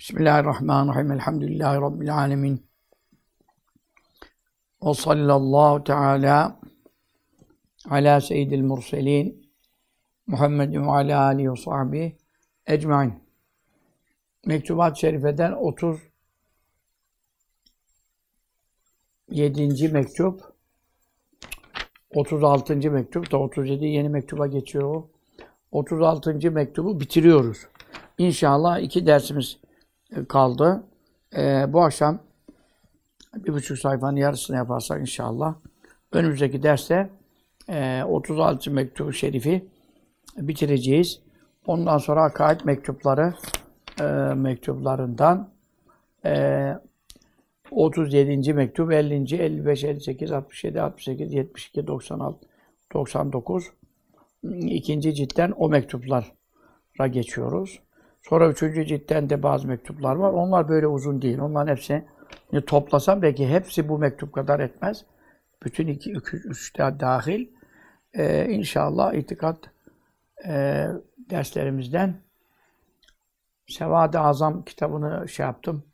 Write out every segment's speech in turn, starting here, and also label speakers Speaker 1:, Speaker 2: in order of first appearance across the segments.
Speaker 1: Bismillahirrahmanirrahim. Elhamdülillahi Rabbil alemin. Ve sallallahu teala ala seyyidil murselin Muhammedin ve ala alihi ve sahbihi ecmain. Mektubat-ı Şerife'den 37. mektup 36. mektup da 37 yeni mektuba geçiyor o. 36. mektubu bitiriyoruz. İnşallah iki dersimiz kaldı. Ee, bu akşam bir buçuk sayfanın yarısını yaparsak inşallah önümüzdeki derste e, 36. mektubu şerifi bitireceğiz. Ondan sonra akaid mektupları e, mektuplarından e, 37. mektup, 50. 55, 58, 67, 68, 72, 96, 99 ikinci ciltten o mektuplara geçiyoruz. Sonra üçüncü ciltten de bazı mektuplar var. Onlar böyle uzun değil. Onların hepsini toplasam belki hepsi bu mektup kadar etmez. Bütün iki, üç, üçte dahil. Ee, inşallah itikat e, derslerimizden Sevad-ı Azam kitabını şey yaptım.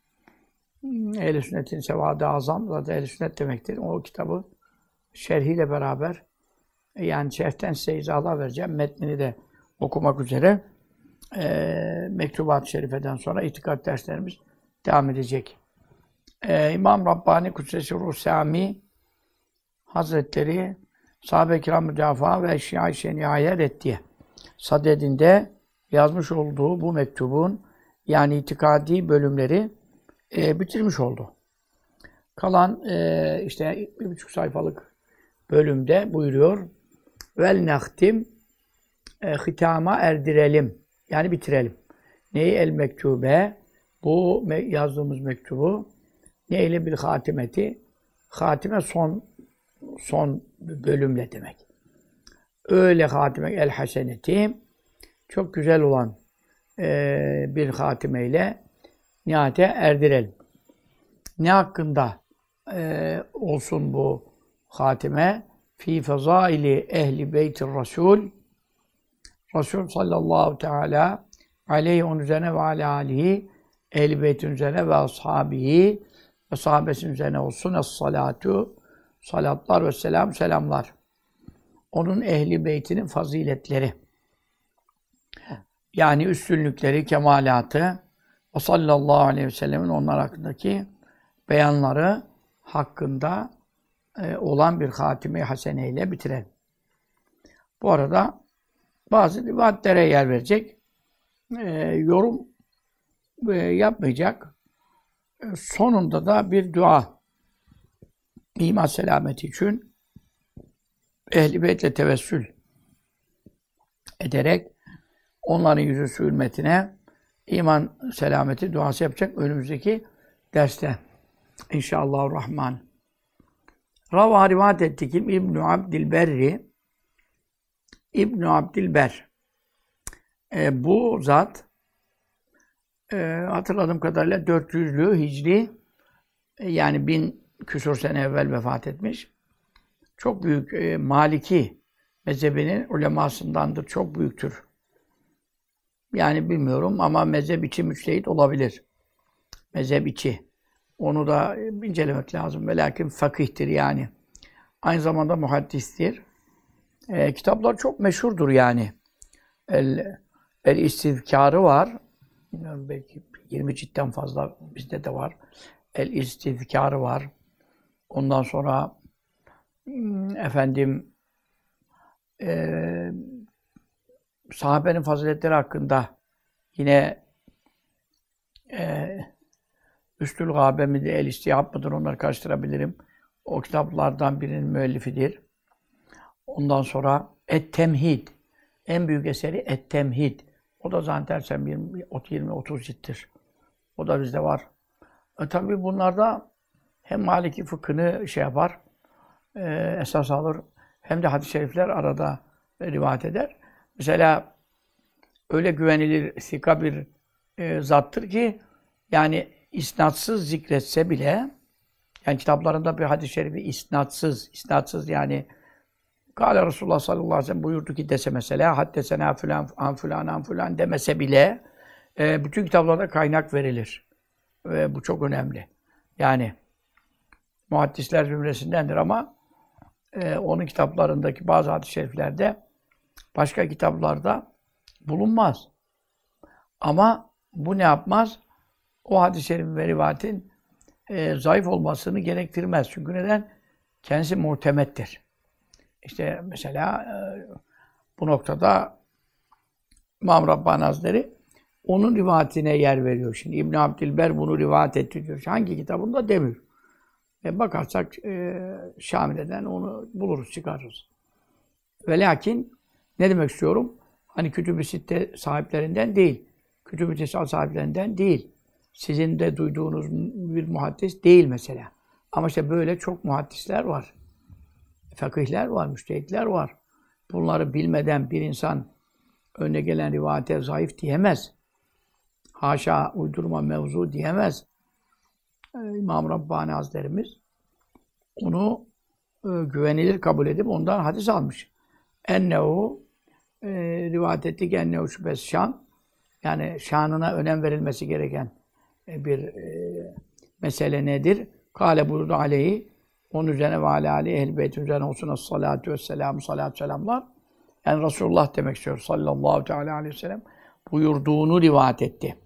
Speaker 1: Ehl-i Sünnet'in Sevad-ı Azam zaten Ehl-i Sünnet demektir. O kitabı şerhiyle beraber yani şerhten size izahlar vereceğim. Metnini de okumak üzere e, Mektubat-ı Şerife'den sonra itikat derslerimiz devam edecek. E, İmam Rabbani Kudsesi Ruh Hazretleri sahabe-i kiram müdafaa ve şia-i şenihaya reddiye sadedinde yazmış olduğu bu mektubun yani itikadi bölümleri e, bitirmiş oldu. Kalan e, işte bir buçuk sayfalık bölümde buyuruyor vel nehtim e, hitama erdirelim. Yani bitirelim. Neyi el mektube? Bu yazdığımız mektubu neyle bir hatimeti? Hatime son son bölümle demek. Öyle hatime el haseneti çok güzel olan e, bir hatimeyle nihayete erdirelim. Ne hakkında e, olsun bu hatime? Fi fezaili ehli beytir rasul Resul sallallahu teala aleyhi onun üzerine ve ala alihi ehl beytin üzerine ve ashabihi ve sahabesin üzerine olsun es salatu salatlar ve selam selamlar. Onun ehli beytinin faziletleri. Yani üstünlükleri, kemalatı ve sallallahu aleyhi ve sellemin onlar hakkındaki beyanları hakkında e, olan bir hatime-i haseneyle bitirelim. Bu arada bazı rivayetlere yer verecek. E, yorum e, yapmayacak. E, sonunda da bir dua iman selameti için ehl-i beytle tevessül ederek onların yüzü hürmetine iman selameti duası yapacak önümüzdeki derste. İnşallah Rahman. Rava rivayet etti kim? İbn-i Abdilberri İbn Abdilber. E, bu zat e, hatırladığım kadarıyla 400'lü Hicri e, yani bin küsur sene evvel vefat etmiş. Çok büyük e, Maliki mezhebinin ulemasındandır. Çok büyüktür. Yani bilmiyorum ama mezhep içi müçtehit olabilir. Mezhep içi. Onu da incelemek lazım. Ve fakihtir yani. Aynı zamanda muhaddistir. E, kitaplar çok meşhurdur yani. El, El İstivkarı var. Bilmiyorum belki 20 ciltten fazla bizde de var. El İstivkarı var. Ondan sonra hmm, efendim e, sahabenin faziletleri hakkında yine e, Üstül Gabe midir, El İstihab mıdır onları karıştırabilirim. O kitaplardan birinin müellifidir. Ondan sonra Et-Temhid. En büyük eseri Et-Temhid. O da zannedersem 20-30 cilttir. O da bizde var. E, tabii bunlarda hem Maliki fıkhını şey yapar, e, esas alır, hem de hadis-i şerifler arada rivayet eder. Mesela öyle güvenilir, sika bir e, zattır ki yani isnatsız zikretse bile yani kitaplarında bir hadis-i şerifi isnatsız, isnatsız yani Kâle Resulullah sallallahu aleyhi ve sellem buyurdu ki dese mesela haddesena filan an filan an filan demese bile e, bütün kitaplarda kaynak verilir. Ve bu çok önemli. Yani muhaddisler zümresindendir ama e, onun kitaplarındaki bazı hadis-i şeriflerde başka kitaplarda bulunmaz. Ama bu ne yapmaz? O hadis-i şerif ve rivayetin e, zayıf olmasını gerektirmez. Çünkü neden? Kendisi muhtemettir. İşte mesela e, bu noktada İmam Rabbani Hazretleri onun rivayetine yer veriyor. Şimdi İbn Abdilber bunu rivayet etti diyor. Hangi kitabında demiyor. E bakarsak e, Şamile'den onu buluruz, çıkarırız. Ve lakin ne demek istiyorum? Hani kütüb-i sitte sahiplerinden değil. Kütüb-i sahiplerinden değil. Sizin de duyduğunuz bir muhaddis değil mesela. Ama işte böyle çok muhaddisler var. Fakihler var, müştehitler var. Bunları bilmeden bir insan önüne gelen rivayete zayıf diyemez. Haşa uydurma mevzu diyemez. Ee, İmam Rabbani Hazretlerimiz onu e, güvenilir kabul edip ondan hadis almış. Ennehu e, rivayet ettik ennehu şüphesiz şan yani şanına önem verilmesi gereken e, bir e, mesele nedir? Kale buyurdu aleyhi onun üzerine ve alâ aleyhi ehl beytin üzerine olsun salatu vesselam salat selamlar. Yani Resulullah demek istiyor sallallahu teala aleyhi ve sellem buyurduğunu rivayet etti.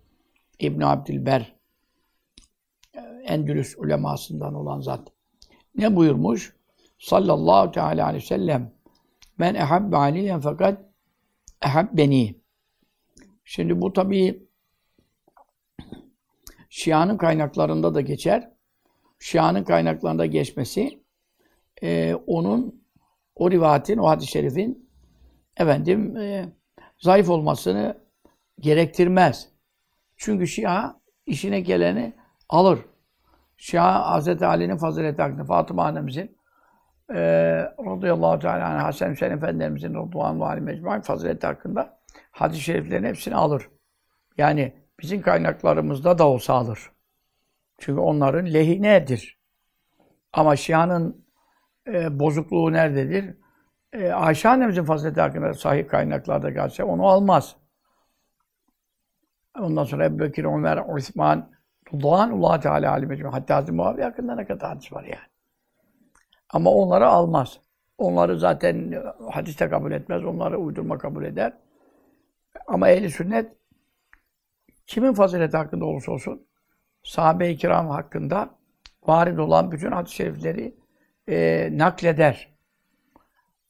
Speaker 1: İbn Abdilber Endülüs ulemasından olan zat. Ne buyurmuş? Sallallahu teala aleyhi ve sellem Men ehabbe aliyen fakat ehabbeni. Şimdi bu tabii Şia'nın kaynaklarında da geçer. Şia'nın kaynaklarında geçmesi e, onun o rivayetin, o hadis-i şerifin efendim e, zayıf olmasını gerektirmez. Çünkü Şia işine geleni alır. Şia Hz. Ali'nin fazileti hakkında Fatıma annemizin e, radıyallahu teala Hasan Hüseyin Efendimizin radıyallahu aleyhi mecmuain fazileti hakkında hadis-i şeriflerin hepsini alır. Yani bizim kaynaklarımızda da olsa alır. Çünkü onların lehinedir. Ama Şia'nın e, bozukluğu nerededir? E, Ayşe annemizin fazileti hakkında sahih kaynaklarda gelse onu almaz. Ondan sonra Ebu Bekir, Ömer, Osman, Allah Teala alim Hatta Hazreti Muaviye hakkında ne kadar hadis var yani. Ama onları almaz. Onları zaten hadiste kabul etmez. Onları uydurma kabul eder. Ama ehli sünnet kimin fazileti hakkında olursa olsun sahabe-i kiram hakkında varid olan bütün hadis-i şerifleri e, nakleder.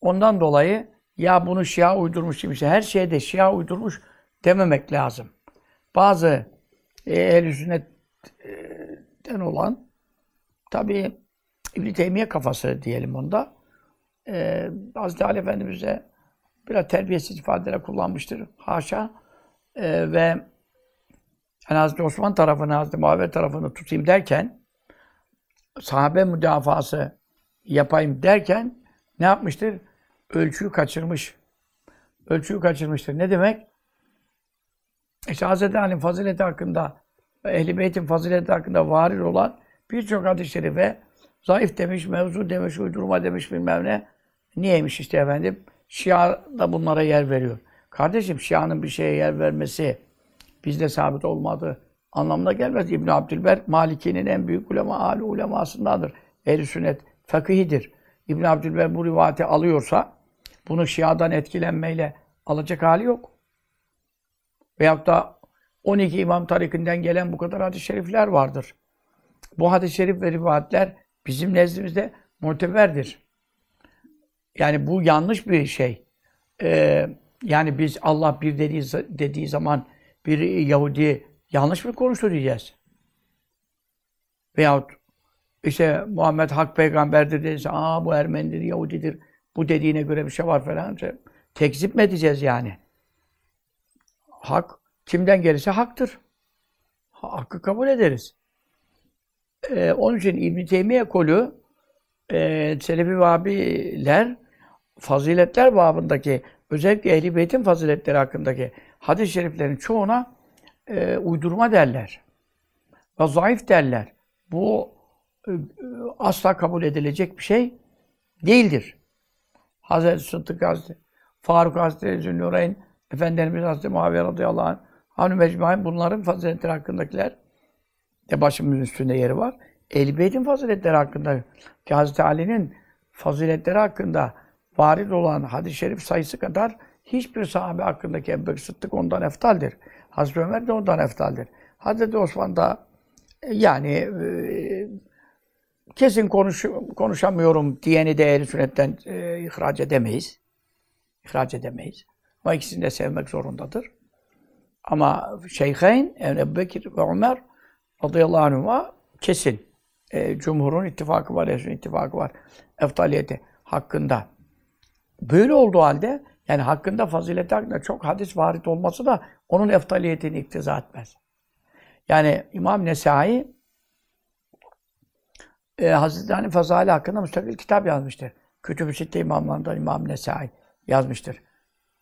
Speaker 1: Ondan dolayı ya bunu Şia uydurmuş kimse, her şeyde Şia uydurmuş dememek lazım. Bazı e, ehl-i sünnetten olan tabi İbn-i Teymiye kafası diyelim onda. E, Hazreti Ali Efendimiz'e biraz terbiyesiz ifadeler kullanmıştır. Haşa. E, ve yani Hazreti Osman tarafını, Hazreti Muaviye tarafını tutayım derken sahabe müdafası yapayım derken ne yapmıştır? Ölçüyü kaçırmış. Ölçüyü kaçırmıştır. Ne demek? İşte Hz. Ali'nin fazileti hakkında Ehl-i Beyt'in fazileti hakkında varir olan birçok hadis-i şerife zayıf demiş, mevzu demiş, uydurma demiş bilmem ne. Niyeymiş işte efendim? Şia da bunlara yer veriyor. Kardeşim Şia'nın bir şeye yer vermesi bizde sabit olmadığı anlamına gelmez. İbn Abdülber Maliki'nin en büyük ulema, âli ulemasındandır. Ehl-i sünnet fakihidir. İbn Abdülber bu rivayeti alıyorsa bunu Şia'dan etkilenmeyle alacak hali yok. Veyahut da 12 İmam tarikinden gelen bu kadar hadis-i şerifler vardır. Bu hadis-i şerif ve rivayetler bizim nezdimizde muteberdir. Yani bu yanlış bir şey. Ee, yani biz Allah bir dediği, dediği zaman bir Yahudi yanlış mı konuştu diyeceğiz. Veyahut işte Muhammed hak peygamberdir dediyse, aa bu Ermenidir, Yahudidir, bu dediğine göre bir şey var falan. Tekzip mi edeceğiz yani? Hak kimden gelirse haktır. Hakkı kabul ederiz. Ee, onun için İbn-i Teymiye kolü e, Selefi Vahabiler faziletler babındaki özellikle Ehl-i Beyt'in faziletleri hakkındaki hadis-i şeriflerin çoğuna e, uydurma derler. Ve zayıf derler. Bu e, asla kabul edilecek bir şey değildir. Hazreti Sıddık Hazreti, Faruk Hazreti Zünnurayn, Efendimiz Hazreti Muaviye radıyallahu anh, Hani mecmuain bunların faziletleri hakkındakiler de başımızın üstünde yeri var. Ehl-i faziletleri hakkında ki Hazreti Ali'nin faziletleri hakkında varid olan hadis-i şerif sayısı kadar hiçbir sahabe hakkındaki Ebu Sıddık ondan eftaldir. Hazreti Ömer de ondan eftaldir. Hazreti Osman da e, yani e, kesin konuş, konuşamıyorum diyeni de ehl sünnetten e, ihraç edemeyiz. İhraç edemeyiz. Ama ikisini de sevmek zorundadır. Ama Şeyheyn, Ebu Bekir ve Ömer radıyallahu anhuma kesin. E, Cumhur'un ittifakı var, Ehl ittifakı var. Eftaliyeti hakkında. Böyle olduğu halde yani hakkında fazileti hakkında çok hadis varit olması da onun eftaliyetini iktiza etmez. Yani İmam Nesai e, Hazreti Ali Fazali hakkında müstakil kitap yazmıştır. Kütüb-ü Sitte imamlarından İmam Nesai yazmıştır.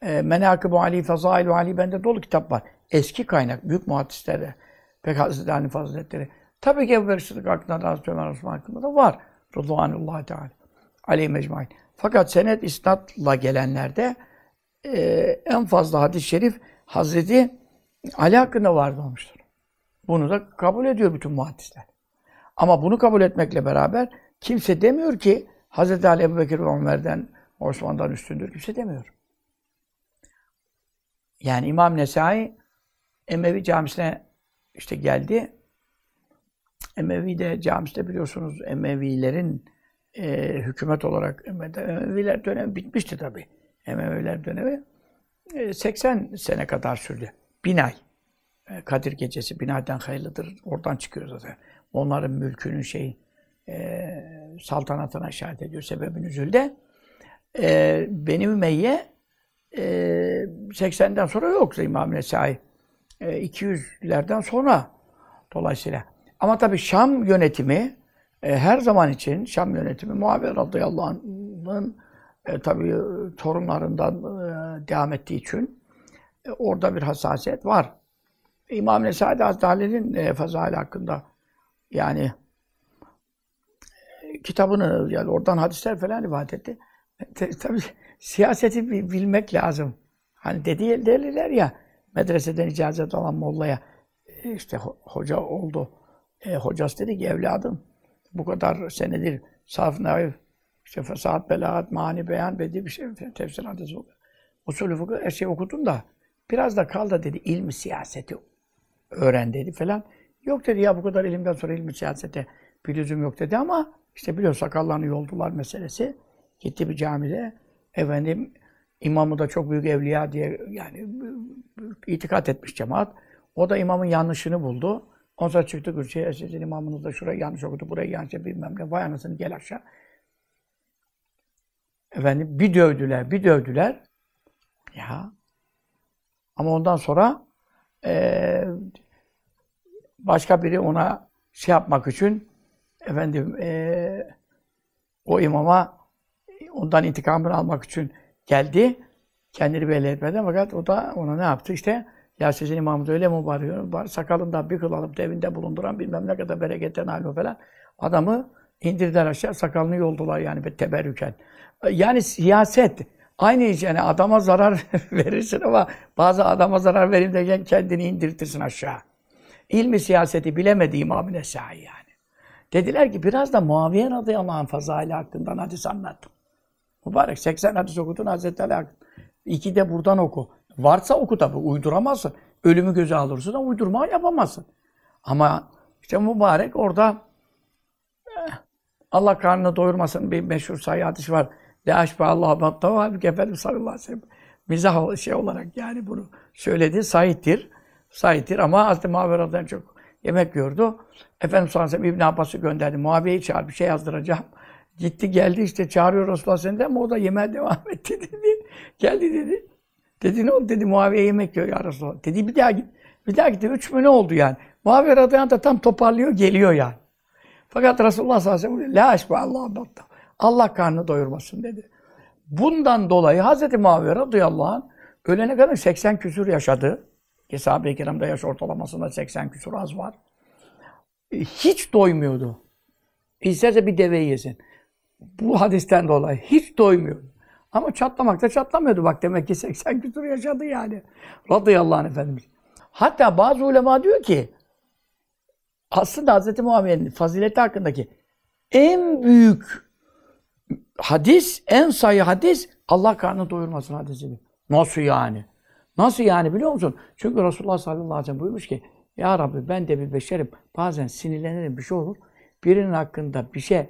Speaker 1: E, Menakıb-ı Ali, Fazailu Ali bende dolu kitap var. Eski kaynak, büyük muhaddislerde. Pek Hazreti Ali Faziletleri. Tabii ki Ebu Bekir Sıddık hakkında da Hazreti Ömer Osman hakkında da var. Rıdvanullahi Teala. Aleyhi mecmain. Fakat senet isnatla gelenlerde e, en fazla hadis-i şerif Hazreti Ali hakkında vardı olmuştur. Bunu da kabul ediyor bütün muhaddisler. Ama bunu kabul etmekle beraber kimse demiyor ki Hazreti Ali, Ebu Bekir ve Ömer'den, Osman'dan üstündür. Kimse demiyor. Yani İmam Nesai Emevi camisine işte geldi. Emevi de camisinde biliyorsunuz Emevilerin e, hükümet olarak Emeviler dönemi bitmişti tabi. Emeviler dönemi e, 80 sene kadar sürdü. Bin ay. E, Kadir gecesi binayden hayırlıdır. Oradan çıkıyor zaten. Onların mülkünün şey e, saltanatına işaret ediyor sebebin üzülde. E, Benim Ümeyye e, 80'den sonra yoksa İmam Nesai. E, 200'lerden sonra dolayısıyla. Ama tabii Şam yönetimi e, her zaman için Şam yönetimi Muaviye radıyallahu anh'ın e, tabii torunlarından e, devam ettiği için e, orada bir hassasiyet var. İmam Nesai Hazretleri'nin e, Fazali hakkında yani e, kitabını yani oradan hadisler falan rivayet etti. E, tabii siyaseti bilmek lazım. Hani dedi derler ya medreseden icazet alan mollaya e, işte hoca oldu. E, hocası dedi ki evladım bu kadar senedir saf naif işte fesat, belagat, mani, beyan, bedi bir şey tefsir hadisi usulü fıkıh her şeyi okudun da biraz da kal da dedi ilmi siyaseti öğren dedi falan. Yok dedi ya bu kadar ilimden sonra ilmi siyasete bir lüzum yok dedi ama işte biliyor sakallarını yoldular meselesi. Gitti bir camide efendim imamı da çok büyük evliya diye yani itikat etmiş cemaat. O da imamın yanlışını buldu. Ondan sonra çıktı kürsüye, sizin imamınız da şurayı yanlış okudu, burayı yanlış bilmem ne. Vay anasını gel aşağı. Efendim bir dövdüler, bir dövdüler. Ya. Ama ondan sonra e, başka biri ona şey yapmak için efendim e, o imama ondan intikamını almak için geldi. Kendini belli etmeden fakat o da ona ne yaptı işte ya sizin imamınız öyle mübarek, sakalından bir kıl alıp evinde bulunduran bilmem ne kadar bereketten hali falan. Adamı indirdiler aşağı, sakalını yoldular yani teberrüken. Yani siyaset, aynı iş yani adama zarar verirsin ama bazı adama zarar vereyim derken kendini indirtirsin aşağı. İlmi siyaseti bilemedi İmam-ı Nesai yani. Dediler ki biraz da Muaviye radıyallahu anh fazaili hakkından hadis anlattım. Mübarek 80 hadis okudun Hazreti Ali hakkında. İki de buradan oku. Varsa oku tabi, uyduramazsın. Ölümü göze alırsın da uydurma yapamazsın. Ama işte mübarek orada Allah karnını doyurmasın bir meşhur sayı hadis var. La aşbe Allah batta var. Efendimiz sallallahu aleyhi ve sellem mizah şey olarak yani bunu söyledi. Sahiptir. Sahiptir ama Hazreti Muaviye'den çok yemek gördü. Efendimiz sallallahu aleyhi ve sellem İbn Abbas'ı gönderdi. Muaviye'yi çağır bir şey yazdıracağım. Gitti geldi işte çağırıyor Resulullah senden ama o da yemeğe devam etti dedi. Geldi dedi. Dedi ne oldu dedi Muaviye yemek yiyor ya Resulallah. Dedi bir daha git. Bir daha gitti. Üç mü ne oldu yani? Muaviye radıyallahu da tam toparlıyor geliyor yani. Fakat Resulullah sallallahu aleyhi ve sellem la Allah batta. Allah karnını doyurmasın dedi. Bundan dolayı Hz. Muaviye radıyallahu anh ölene kadar 80 küsur yaşadı. Ki sahabe-i kiramda yaş ortalamasında 80 küsur az var. Hiç doymuyordu. İsterse bir deve yesin. Bu hadisten dolayı hiç doymuyordu. Ama çatlamakta çatlamıyordu. Bak demek ki 80 küsur yaşadı yani. Radıyallahu anh Efendimiz. Hatta bazı ulema diyor ki aslında Hz. Muaviye'nin fazileti hakkındaki en büyük hadis, en sayı hadis Allah karnını doyurmasın hadisidir. Nasıl yani? Nasıl yani biliyor musun? Çünkü Resulullah sallallahu aleyhi ve sellem buyurmuş ki Ya Rabbi ben de bir beşerim. Bazen sinirlenirim bir şey olur. Birinin hakkında bir şey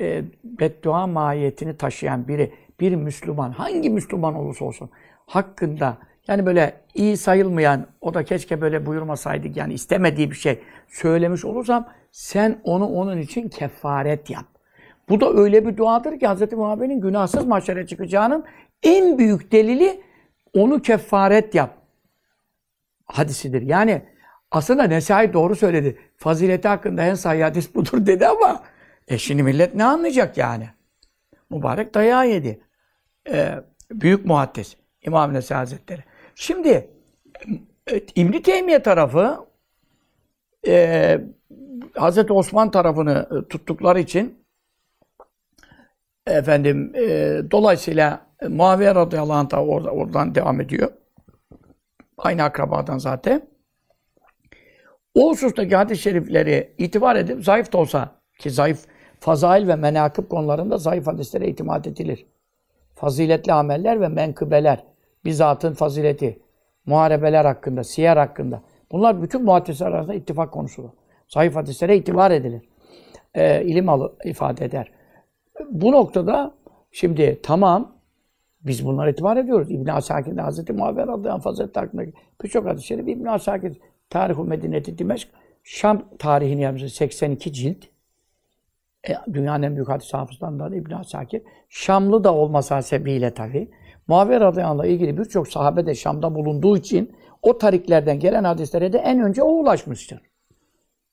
Speaker 1: e, beddua mahiyetini taşıyan biri, bir Müslüman, hangi Müslüman olursa olsun hakkında yani böyle iyi sayılmayan, o da keşke böyle buyurmasaydık yani istemediği bir şey söylemiş olursam sen onu onun için kefaret yap. Bu da öyle bir duadır ki Hz. Muhammed'in günahsız mahşere çıkacağının en büyük delili onu kefaret yap hadisidir. Yani aslında Nesai doğru söyledi. Fazileti hakkında en sahih hadis budur dedi ama e şimdi millet ne anlayacak yani? Mübarek dayağı yedi. Ee, büyük muhaddis. İmam Nesai Hazretleri. Şimdi e, İbn Teymiye tarafı e, Hazreti Osman tarafını e, tuttukları için efendim e, dolayısıyla Muaviye radıyallahu anh da orada, oradan devam ediyor. Aynı akrabadan zaten. O husustaki hadis-i şerifleri itibar edip zayıf da olsa ki zayıf fazail ve menakıb konularında zayıf hadislere itimat edilir. Faziletli ameller ve menkıbeler, bizatın fazileti, muharebeler hakkında, siyer hakkında. Bunlar bütün muhaddisler arasında ittifak konusudur. Zayıf hadislere itibar edilir. Ee, ilim alı, ifade eder. Bu noktada şimdi tamam biz bunlara itibar ediyoruz. İbn Asakir'de Hazreti Muaviye radıyallahu anh Hazreti hakkındaki birçok hadis-i şerif İbn Asakir Tarih-i Medineti Dimeşk Şam tarihini yapmış 82 cilt. E, dünyanın en büyük hadis hafızlarından İbn Asakir. Şamlı da olmasa sebebiyle tabi. Muaviye radıyallahu ilgili birçok sahabe de Şam'da bulunduğu için o tariklerden gelen hadislere de en önce o ulaşmıştır.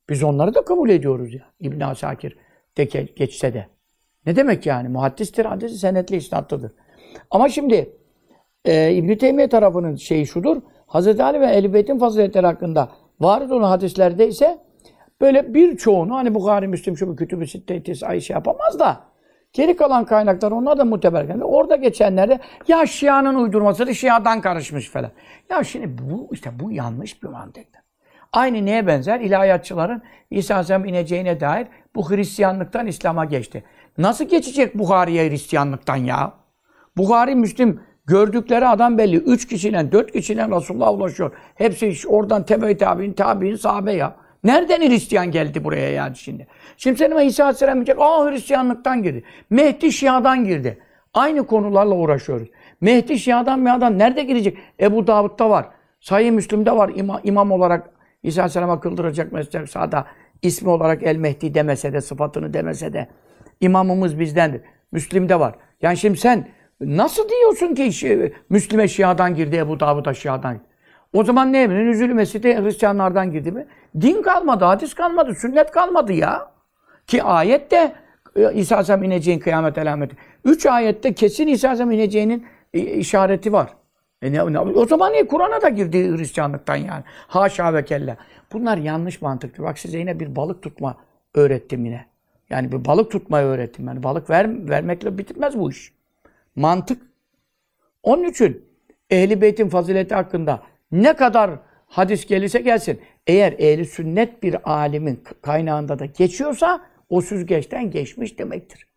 Speaker 1: Biz onları da kabul ediyoruz ya. İbn Asakir de geçse de. Ne demek yani? Muhaddistir, hadisi senetli isnatlıdır. Ama şimdi e, İbn-i Teymiye tarafının şeyi şudur. Hz. Ali ve Ehl-i Beyt'in faziletleri hakkında varid olan hadislerde ise böyle birçoğunu hani Bukhari, Müslim, şu kütüb-i sitte şey yapamaz da geri kalan kaynaklar onlar da muteber. Orada geçenlerde ya Şia'nın uydurması Şia'dan karışmış falan. Ya şimdi bu işte bu yanlış bir mantıktır. Aynı neye benzer? İlahiyatçıların İsa Aleyhisselam ineceğine dair bu Hristiyanlıktan İslam'a geçti. Nasıl geçecek Bukhari'ye Hristiyanlıktan ya? Bukhari, Müslim gördükleri adam belli. Üç kişiyle, dört kişiyle Resulullah'a ulaşıyor. Hepsi oradan tebe tabi'in, tabi'in, sahabe ya. Nereden Hristiyan geldi buraya yani şimdi? Şimdi senin İsa Aleyhisselam diyecek, aa Hristiyanlıktan girdi. Mehdi Şia'dan girdi. Aynı konularla uğraşıyoruz. Mehdi Şia'dan Mia'dan nerede girecek? Ebu Davud'da var. Sahih Müslim'de var İma, imam olarak İsa Aleyhisselam'a kıldıracak mesela sağda ismi olarak El Mehdi demese de, sıfatını demese de imamımız bizdendir. Müslim'de var. Yani şimdi sen Nasıl diyorsun ki Müslüme Şia'dan girdi, Ebu Davud'a Şia'dan girdi? O zaman ne emrin? Üzülü Mescid'e Hristiyanlardan girdi mi? Din kalmadı, hadis kalmadı, sünnet kalmadı ya. Ki ayette e, İsa Aleyhisselam ineceğin kıyamet alameti. Üç ayette kesin İsa Aleyhisselam ineceğinin e, işareti var. E ne, ne, o zaman niye Kur'an'a da girdi Hristiyanlıktan yani? Haşa ve kella. Bunlar yanlış mantıktır. Bak size yine bir balık tutma öğrettim yine. Yani bir balık tutmayı öğrettim. Yani balık ver, vermekle bitmez bu iş. Mantık. Onun için ehli beytin fazileti hakkında ne kadar hadis gelirse gelsin. Eğer ehli sünnet bir alimin kaynağında da geçiyorsa o süzgeçten geçmiş demektir.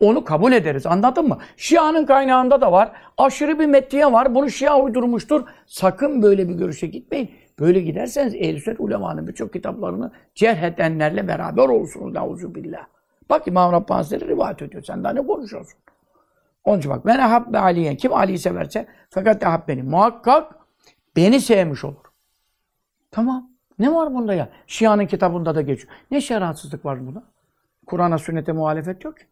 Speaker 1: Onu kabul ederiz. Anladın mı? Şia'nın kaynağında da var. Aşırı bir metniye var. Bunu Şia uydurmuştur. Sakın böyle bir görüşe gitmeyin. Böyle giderseniz ehl sünnet ulemanın birçok kitaplarını cerh edenlerle beraber olursunuz. Nauzubillah. Bak İmam Rabbani Hazretleri rivayet ediyor. Sen daha ne konuşuyorsun? Onun için bak. Ben ehabbe Aliye. Kim Ali'yi severse fakat ehab beni. Muhakkak beni sevmiş olur. Tamam. Ne var bunda ya? Şia'nın kitabında da geçiyor. Ne şeratsızlık var bunda? Kur'an'a, sünnete muhalefet yok ki.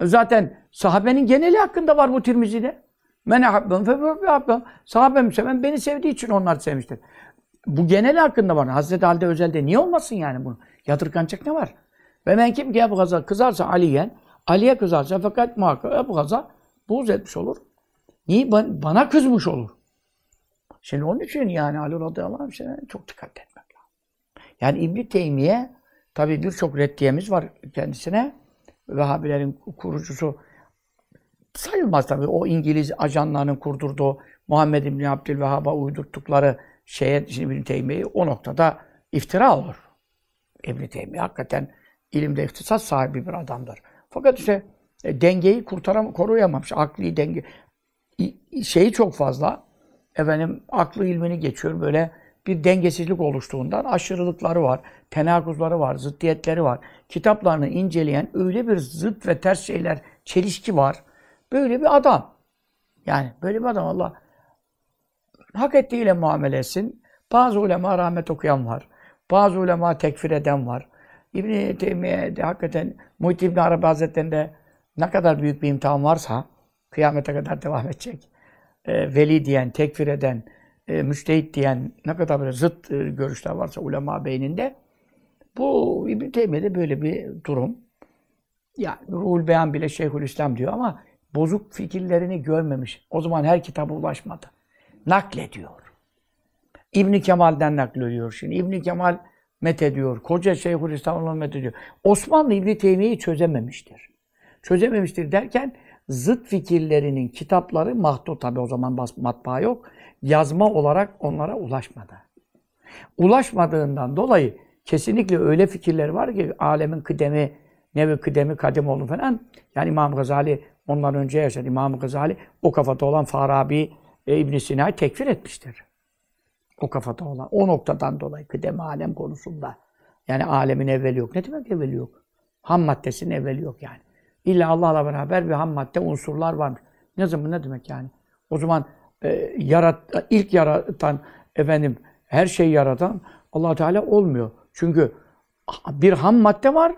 Speaker 1: Zaten sahabenin geneli hakkında var bu Tirmizi'de. Men ehabbem fe Sahabem seven beni sevdiği için onlar sevmiştir. Bu genel hakkında var. Hazreti Ali'de özelde niye olmasın yani bunu? Yadırganacak ne var? Ve men kim ki kızarsa Ali'yen Ali'ye kızarsa fakat muhakkak Ebu Gaza buğz etmiş olur. Niye? Bana kızmış olur. Şimdi onun için yani Ali radıyallahu anh çok dikkat etmek lazım. Yani İbn-i Teymiye tabi birçok reddiyemiz var kendisine. Vehhabilerin kurucusu sayılmaz tabi. O İngiliz ajanlarının kurdurduğu Muhammed İbni Abdülvehhab'a uydurttukları şeye, şimdi İbn Teymiye'yi o noktada iftira olur. İbn Teymiye hakikaten ilimde ihtisas sahibi bir adamdır. Fakat işte e, dengeyi kurtaram koruyamamış. Akli denge şeyi çok fazla efendim aklı ilmini geçiyor böyle bir dengesizlik oluştuğundan aşırılıkları var, tenakuzları var, zıddiyetleri var. Kitaplarını inceleyen öyle bir zıt ve ters şeyler, çelişki var. Böyle bir adam. Yani böyle bir adam Allah hak ettiğiyle muamele etsin. Bazı ulema rahmet okuyan var. Bazı ulema tekfir eden var. İbn-i Teymiye'de hakikaten Muhit İbn Arabi Hazretleri'nde ne kadar büyük bir imtihan varsa kıyamete kadar devam edecek. E, veli diyen, tekfir eden, e, müştehit diyen ne kadar böyle zıt e, görüşler varsa ulema beyninde bu İbn Teymiye'de böyle bir durum. Yani Ruhul Beyan bile Şeyhülislam diyor ama bozuk fikirlerini görmemiş. O zaman her kitaba ulaşmadı. Naklediyor. İbn Kemal'den naklediyor şimdi. İbn Kemal met ediyor. Koca Şeyhülislam met ediyor. Osmanlı İbn Teymiye'yi çözememiştir. Çözememiştir derken zıt fikirlerinin kitapları mahdut tabi o zaman matbaa yok. Yazma olarak onlara ulaşmadı. Ulaşmadığından dolayı kesinlikle öyle fikirler var ki alemin kıdemi, nevi kıdemi kadim oldu falan. Yani İmam Gazali ondan önce yaşadı. İmam Gazali o kafada olan Farabi e, İbn Sina'yı tekfir etmiştir. O kafada olan. O noktadan dolayı kıdem alem konusunda. Yani alemin evveli yok. Ne demek evveli yok? Ham maddesinin evveli yok yani. İlla Allah'la beraber bir ham madde unsurlar varmış. Ne zaman ne demek yani? O zaman e, yarat, ilk yaratan efendim her şeyi yaratan Allah Teala olmuyor. Çünkü bir ham madde var.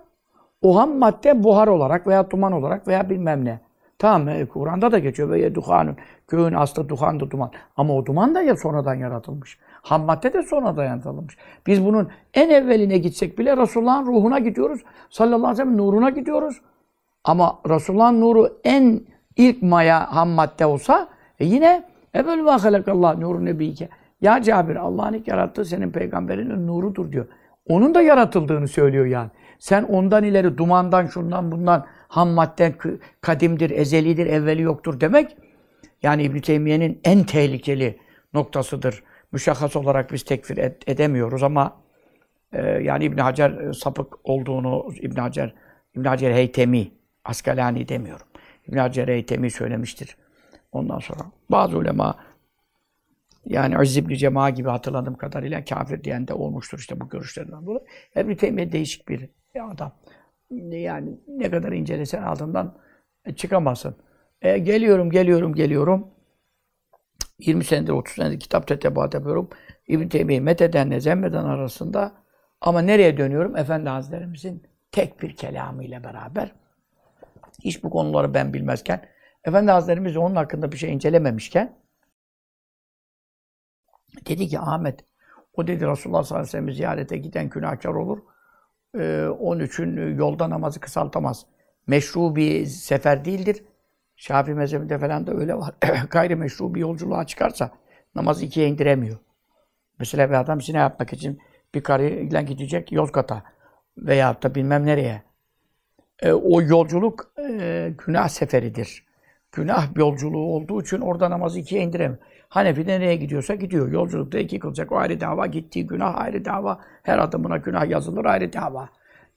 Speaker 1: O ham madde buhar olarak veya duman olarak veya bilmem ne. Tamam e, Kur'an'da da geçiyor. Ve duhanun. Göğün aslı duhandı duman. Ama o duman da ya sonradan yaratılmış. Ham madde de sonradan yaratılmış. Biz bunun en evveline gitsek bile Resulullah'ın ruhuna gidiyoruz. Sallallahu aleyhi ve sellem nuruna gidiyoruz. Ama Resulullah'ın nuru en ilk maya ham madde olsa e yine evvel ve halakallah nuru nebiyke. Ya Cabir Allah'ın ilk yarattığı senin peygamberinin nurudur diyor. Onun da yaratıldığını söylüyor yani. Sen ondan ileri dumandan, şundan, bundan ham madden kadimdir, ezelidir, evveli yoktur demek yani İbn Teymiye'nin en tehlikeli noktasıdır. Müşahhas olarak biz tekfir ed edemiyoruz ama e, yani İbn Hacer e, sapık olduğunu İbn Hacer İbn Hacer Heytemi Askalani demiyorum. İbn Hacer Heytemi söylemiştir. Ondan sonra bazı ulema yani İzz ibn Cema gibi hatırladığım kadarıyla kafir diyen de olmuştur işte bu görüşlerden dolayı. İbn Teymiye değişik bir adam. Yani ne kadar incelesen altından çıkamazsın. E, geliyorum, geliyorum, geliyorum. 20 senedir, 30 senedir kitap tetebat yapıyorum. İbn Teymiye'yi methedenle zemmeden arasında ama nereye dönüyorum? Efendi Hazretlerimizin tek bir kelamıyla beraber. Hiç bu konuları ben bilmezken, Efendi Hazretlerimiz onun hakkında bir şey incelememişken dedi ki Ahmet, o dedi Resulullah sallallahu aleyhi ve sellem ziyarete giden günahkar olur. Ee, onun için yolda namazı kısaltamaz. Meşru bir sefer değildir. Şafii mezhebinde falan da öyle var. Gayrimeşru bir yolculuğa çıkarsa namazı ikiye indiremiyor. Mesela bir adam zina yapmak için bir karıyla gidecek Yozgat'a veya da bilmem nereye. E, o yolculuk e, günah seferidir. Günah yolculuğu olduğu için orada namazı ikiye indiremiyor. Hanefi de nereye gidiyorsa gidiyor. Yolculukta iki kılacak. O ayrı dava. Gittiği günah ayrı dava. Her adımına günah yazılır ayrı dava.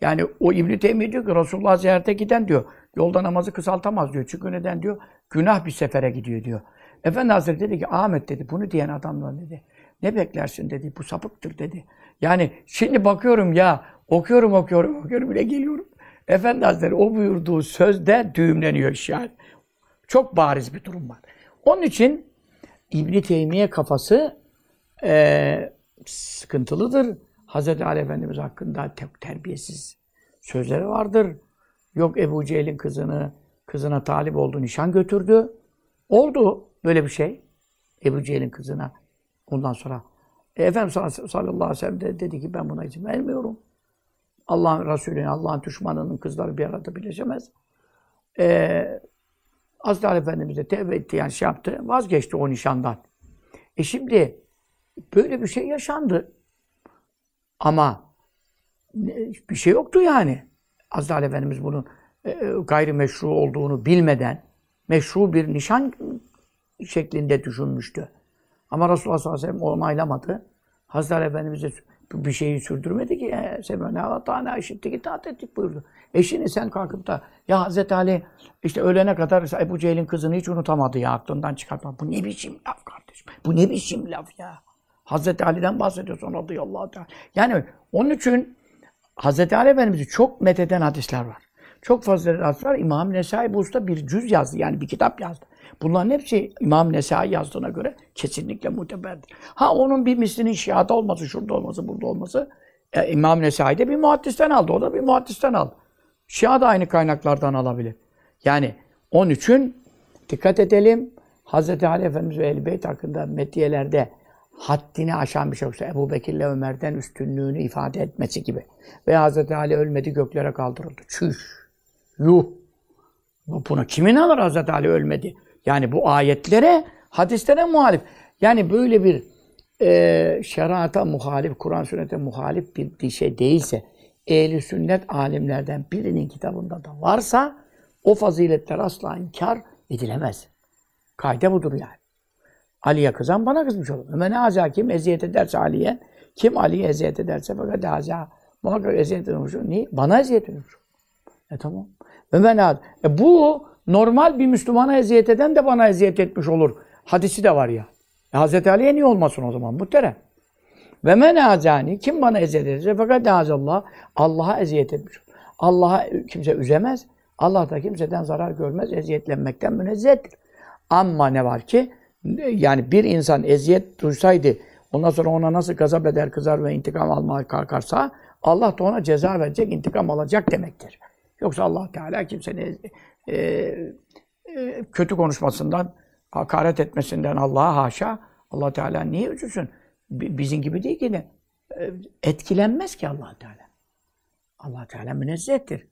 Speaker 1: Yani o İbn-i Teymiye diyor ki Resulullah ziyarete giden diyor. Yolda namazı kısaltamaz diyor. Çünkü neden diyor? Günah bir sefere gidiyor diyor. Efendi Hazretleri dedi ki Ahmet dedi bunu diyen adamla dedi. Ne beklersin dedi. Bu sapıktır dedi. Yani şimdi bakıyorum ya okuyorum okuyorum okuyorum bile geliyorum. Efendi Hazretleri o buyurduğu sözde düğümleniyor iş yani. Çok bariz bir durum var. Onun için İbn Teymiye kafası e, sıkıntılıdır. Hazreti Ali Efendimiz hakkında çok terbiyesiz sözleri vardır. Yok Ebu Cehil'in kızını, kızına talip oldu, nişan götürdü. Oldu böyle bir şey. Ebu Cehil'in kızına. Ondan sonra e, Efendimiz sallallahu aleyhi ve sellem de dedi ki ben buna izin vermiyorum. Allah'ın Resulü'nün, Allah'ın düşmanının kızları bir arada birleşemez. Ee, Hazreti Ali Efendimiz de tevbe etti yani şey yaptı, vazgeçti o nişandan. E şimdi böyle bir şey yaşandı. Ama bir şey yoktu yani. Hazreti Ali Efendimiz bunun e, e, gayrimeşru olduğunu bilmeden meşru bir nişan şeklinde düşünmüştü. Ama Resulullah sallallahu aleyhi ve sellem onaylamadı. Hazreti Ali Efendimiz'e bir şeyi sürdürmedi ki. E, Semena tane işittik, itaat ettik buyurdu. Eşini sen kalkıp da ya Hazreti Ali işte ölene kadar Ebu Cehil'in kızını hiç unutamadı ya aklından çıkartma. Bu ne biçim laf kardeşim? Bu ne biçim laf ya? Hazreti Ali'den bahsediyorsun radıyallahu teala. Yani onun için Hazreti Ali Efendimiz'i çok metheden hadisler var. Çok fazla hadis var. İmam Nesai bu usta bir cüz yazdı. Yani bir kitap yazdı. Bunların hepsi İmam Nesai yazdığına göre kesinlikle muteberdir. Ha onun bir mislinin şiada olması, şurada olması, burada olması e, İmam Nesai de bir muhaddisten aldı. O da bir muhaddisten aldı. Şia da aynı kaynaklardan alabilir. Yani onun için dikkat edelim. Hz. Ali Efendimiz ve Ehl-i hakkında meddiyelerde haddini aşan bir şey yoksa Ebu Bekir'le Ömer'den üstünlüğünü ifade etmesi gibi. Ve Hz. Ali ölmedi göklere kaldırıldı. Çüş. Yuh. Buna kimin alır Hz. Ali ölmedi? Yani bu ayetlere, hadislere muhalif. Yani böyle bir e, şerata muhalif, Kur'an sünnete muhalif bir şey değilse, ehli sünnet alimlerden birinin kitabında da varsa o faziletler asla inkar edilemez. Kaide budur yani. Ali'ye kızan bana kızmış olur. Ömer ne kim eziyet ederse Ali'ye, kim Ali'ye eziyet ederse fakat haza muhakkak eziyet edilmiş. Niye? Bana eziyet edilmiş. E tamam. Ömer ne e, Bu normal bir Müslümana eziyet eden de bana eziyet etmiş olur. Hadisi de var ya. E, Hz. Ali'ye niye olmasın o zaman? Muhterem. Ve men azani kim bana eziyet ederse fakat Allah Allah'a eziyet etmiş. Allah'a kimse üzemez. Allah da kimseden zarar görmez. Eziyetlenmekten münezzehtir. Ama ne var ki yani bir insan eziyet duysaydı ondan sonra ona nasıl gazap eder, kızar ve intikam almaya kalkarsa Allah da ona ceza verecek, intikam alacak demektir. Yoksa Allah Teala kimsenin e, e, kötü konuşmasından, hakaret etmesinden Allah'a haşa. Allah Teala niye üzülsün? Bizim gibi değil ki ne? E, etkilenmez ki Allah Teala. Allah Teala münezzehtir.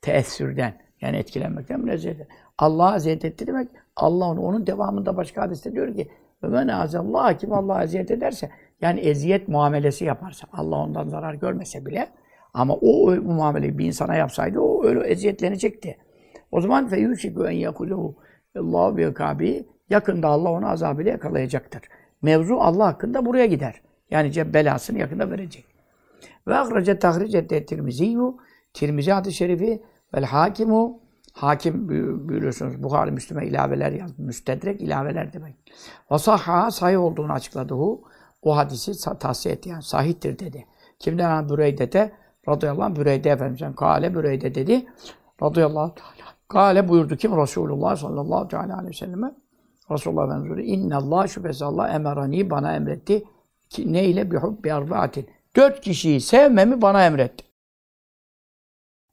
Speaker 1: Teessürden. Yani etkilenmekten münezzehtir. Allah'a eziyet etti demek, Allah onu, onun devamında başka hadiste diyor ki Ömen azallah kim Allah'a eziyet ederse yani eziyet muamelesi yaparsa Allah ondan zarar görmese bile ama o, o muameleyi bir insana yapsaydı o öyle eziyetlenecekti. O zaman fe yuşiku en yakulehu Allahu bi kabi yakında Allah onu azabıyla yakalayacaktır. Mevzu Allah hakkında buraya gider. Yani belasını yakında verecek. Ve ahrece tahric etti Tirmiziyu Tirmizi hadis-i şerifi vel hakimu hakim biliyorsunuz Bukhari Müslüme ilaveler yazmış. Müstedrek ilaveler demek. Ve sahha sahih olduğunu açıkladı. O hadisi tahsiye etti yani sahihtir dedi. Kimden? Büreyde'de radıyallahu anh Büreyde Efendimiz'den kâle Büreyde dedi. Radıyallahu teala. Kâle buyurdu kim? Resulullah sallallahu aleyhi ve selleme. Resulullah Efendimiz buyurdu. İnne Allah şüphesiz Allah emerani bana emretti. Ki, ne ile? Bihubbi arbaatin. Dört kişiyi sevmemi bana emretti.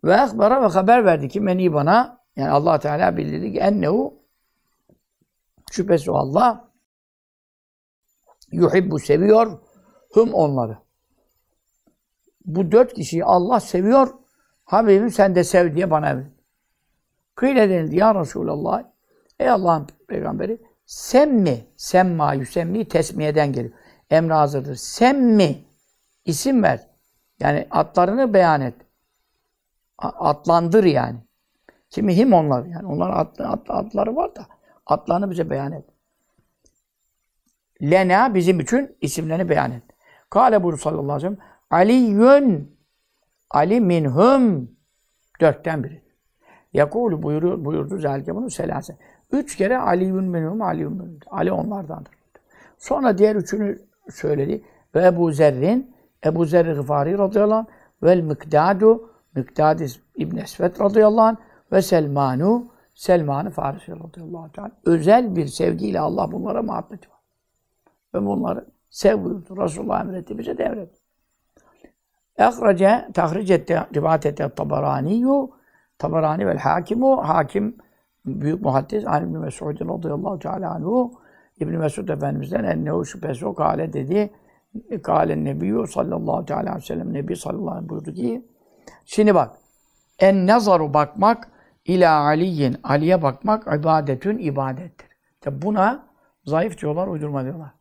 Speaker 1: Ve ekbara ve haber verdi ki meni bana yani Allah Teala bildirdi ki ennehu şüphesiz o Allah yuhibbu seviyor hüm onları. Bu dört kişiyi Allah seviyor. Habibim sen de sev diye bana emretti. Kıyle denildi ya Resulallah. Ey Allah'ın peygamberi sen mi? Semma yüsemmi tesmiyeden geliyor. Emre hazırdır. Sen mi? isim ver. Yani atlarını beyan et. Atlandır yani. Kimi him onlar yani. Onların at, at, atları var da atlarını bize beyan et. Lena bizim için isimlerini beyan et. Kale buyur sallallahu aleyhi ve sellem Aliyyün Ali minhum dörtten biri. Yakulu buyurdu, buyurdu zelke bunu selase. Üç kere Aliyyün minhum, Aliyyün minhum. Ali onlardandır. Sonra diğer üçünü söyledi. Ve Ebu Zerrin, Ebu Zerri Gıfari radıyallahu anh, vel Mikdadu, Mikdad İbn Esvet radıyallahu anh, ve Selmanu, Selman-ı Farisi radıyallahu anh. Özel bir sevgiyle Allah bunlara muhabbeti var. Ve bunları sev buyurdu. Resulullah emretti, bize de emretti. Ehrece, tahric etti, rivayet etti Tabaraniyu, Tabarani vel Hakimu, Hakim büyük muhaddis Ali İbn Mesud radıyallahu teala anhu İbn Mesud Efendimiz'den ennehu şüphesi o kâle dedi. Kâle nebiyyü sallallahu teala aleyhi ve sellem Nebi sallallahu aleyhi ve sellem buyurdu ki şimdi bak en nazaru bakmak ila aliyin Ali'ye bakmak ibadetün ibadettir. İşte buna zayıf diyorlar, uydurma diyorlar.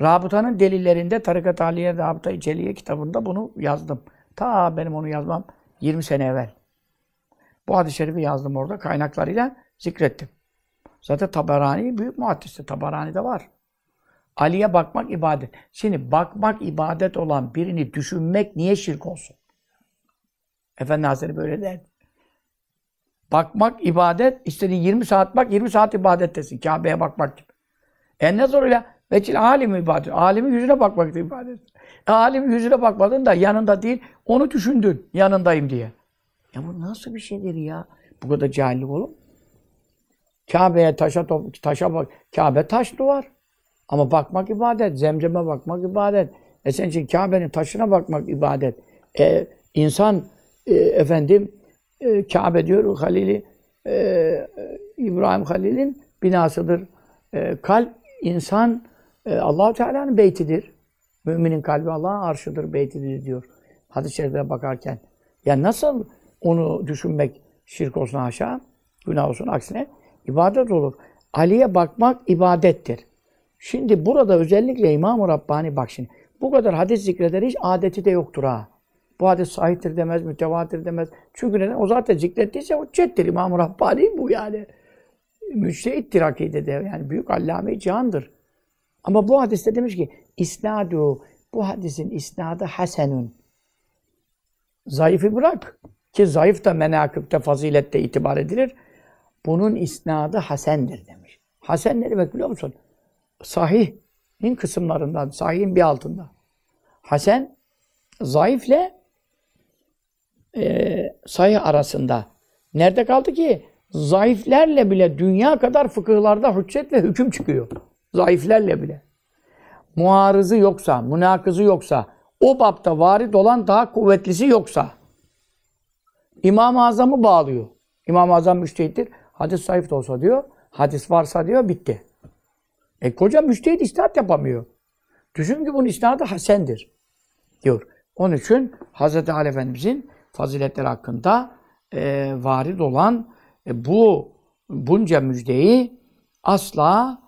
Speaker 1: Rabıtanın delillerinde Tarikat Aliye Rabıta-i Celiye kitabında bunu yazdım. Ta benim onu yazmam 20 sene evvel. Bu hadis-i şerifi yazdım orada kaynaklarıyla zikrettim. Zaten Taberani büyük muhaddistir. Taberani de var. Ali'ye bakmak ibadet. Şimdi bakmak ibadet olan birini düşünmek niye şirk olsun? Efendi Hazretleri böyle der. Bakmak ibadet, istediğin 20 saat bak, 20 saat ibadettesin. Kabe'ye bakmak gibi. En ne zoruyla vekil alim ibadet. Alimin yüzüne bakmak ibadet. E, alimin yüzüne bakmadın da yanında değil, onu düşündün yanındayım diye. Ya bu nasıl bir şeydir ya? Bu kadar cahillik olur? Kabe'ye taşa top, taşa bak. Kabe taş duvar. Ama bakmak ibadet. Zemzeme bakmak ibadet. E sen için Kabe'nin taşına bakmak ibadet. E, insan e, efendim e, Kabe diyor Halil'i e, İbrahim Halil'in binasıdır. E, kalp insan e, Allahu Teala'nın beytidir. Müminin kalbi Allah'ın arşıdır, beytidir diyor. Hadis-i şeriflere bakarken. Ya nasıl onu düşünmek şirk olsun aşağı, günah olsun aksine ibadet olur. Ali'ye bakmak ibadettir. Şimdi burada özellikle İmam-ı Rabbani bak şimdi. Bu kadar hadis zikreder hiç adeti de yoktur ha. Bu hadis sahiptir demez, mütevatir demez. Çünkü neden? O zaten zikrettiyse o cettir. İmam-ı Rabbani bu yani. Müçtehittir akidede. Yani büyük allame-i cihandır. Ama bu hadiste demiş ki isnadu bu hadisin isnadı hasenun. Zayıfı bırak. Ki zayıf da menakıpte, fazilette itibar edilir. Bunun isnadı hasendir demiş. Hasen ne demek biliyor musun? Sahih'in kısımlarından, sahihin bir altında. Hasen, zayıfle e, sahih arasında. Nerede kaldı ki? Zayıflerle bile dünya kadar fıkıhlarda hüccet ve hüküm çıkıyor. Zayıflerle bile. Muarızı yoksa, münakızı yoksa, o bapta varid olan daha kuvvetlisi yoksa, İmam-ı Azam'ı bağlıyor. İmam-ı Azam müştehittir. Hadis zayıf da olsa diyor, hadis varsa diyor, bitti. E koca müştehit istinat yapamıyor. Düşün ki bunun isnadı hasendir. Diyor. Onun için Hz. Ali Efendimizin faziletleri hakkında e, varid olan e, bu bunca müjdeyi asla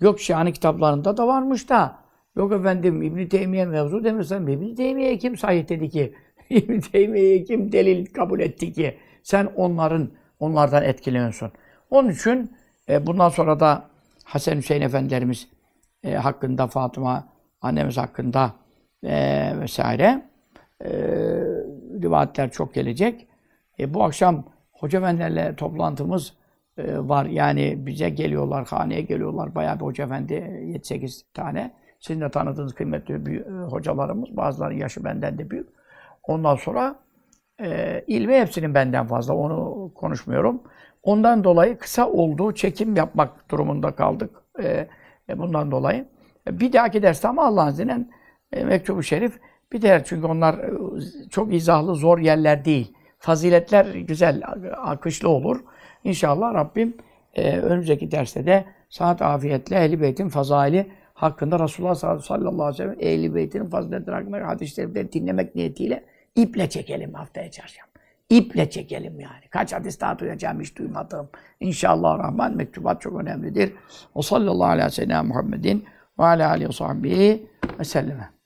Speaker 1: yok şiani kitaplarında da varmış da yok efendim İbn Teymiye mevzu demirsen İbn Teymiye kim sahih dedi ki İbn Teymiye'yi kim delil kabul etti ki sen onların onlardan etkileniyorsun. Onun için e, bundan sonra da Hasan Hüseyin Efendilerimiz e, hakkında, Fatıma annemiz hakkında e, vesaire e, rivayetler çok gelecek. E, bu akşam Hoca Efendilerle toplantımız var. Yani bize geliyorlar, haneye geliyorlar. Bayağı bir Hoca Efendi 7-8 tane. Sizin de tanıdığınız kıymetli e, hocalarımız. Bazıları yaşı benden de büyük. Ondan sonra e, ilmi hepsinin benden fazla. Onu konuşmuyorum. Ondan dolayı kısa olduğu çekim yapmak durumunda kaldık. E, e, bundan dolayı. E, bir dahaki derste ama Allah'ın izniyle e, Mektubu Şerif bir der. Çünkü onlar e, çok izahlı, zor yerler değil. Faziletler güzel, akışlı olur. İnşallah Rabbim e, önümüzdeki derste de saat afiyetle Ehl-i Beyt'in fazaili hakkında Resulullah sallallahu aleyhi ve sellem Ehl-i Beyt'in faziletleri hakkında hadisleri dinlemek niyetiyle iple çekelim haftaya çarşamba. İple çekelim yani. Kaç hadis daha duyacağım hiç duymadım. İnşallah Rahman mektubat çok önemlidir. O sallallahu aleyhi ve sellem Muhammedin ve aleyhi ve sahbihi ve selleme.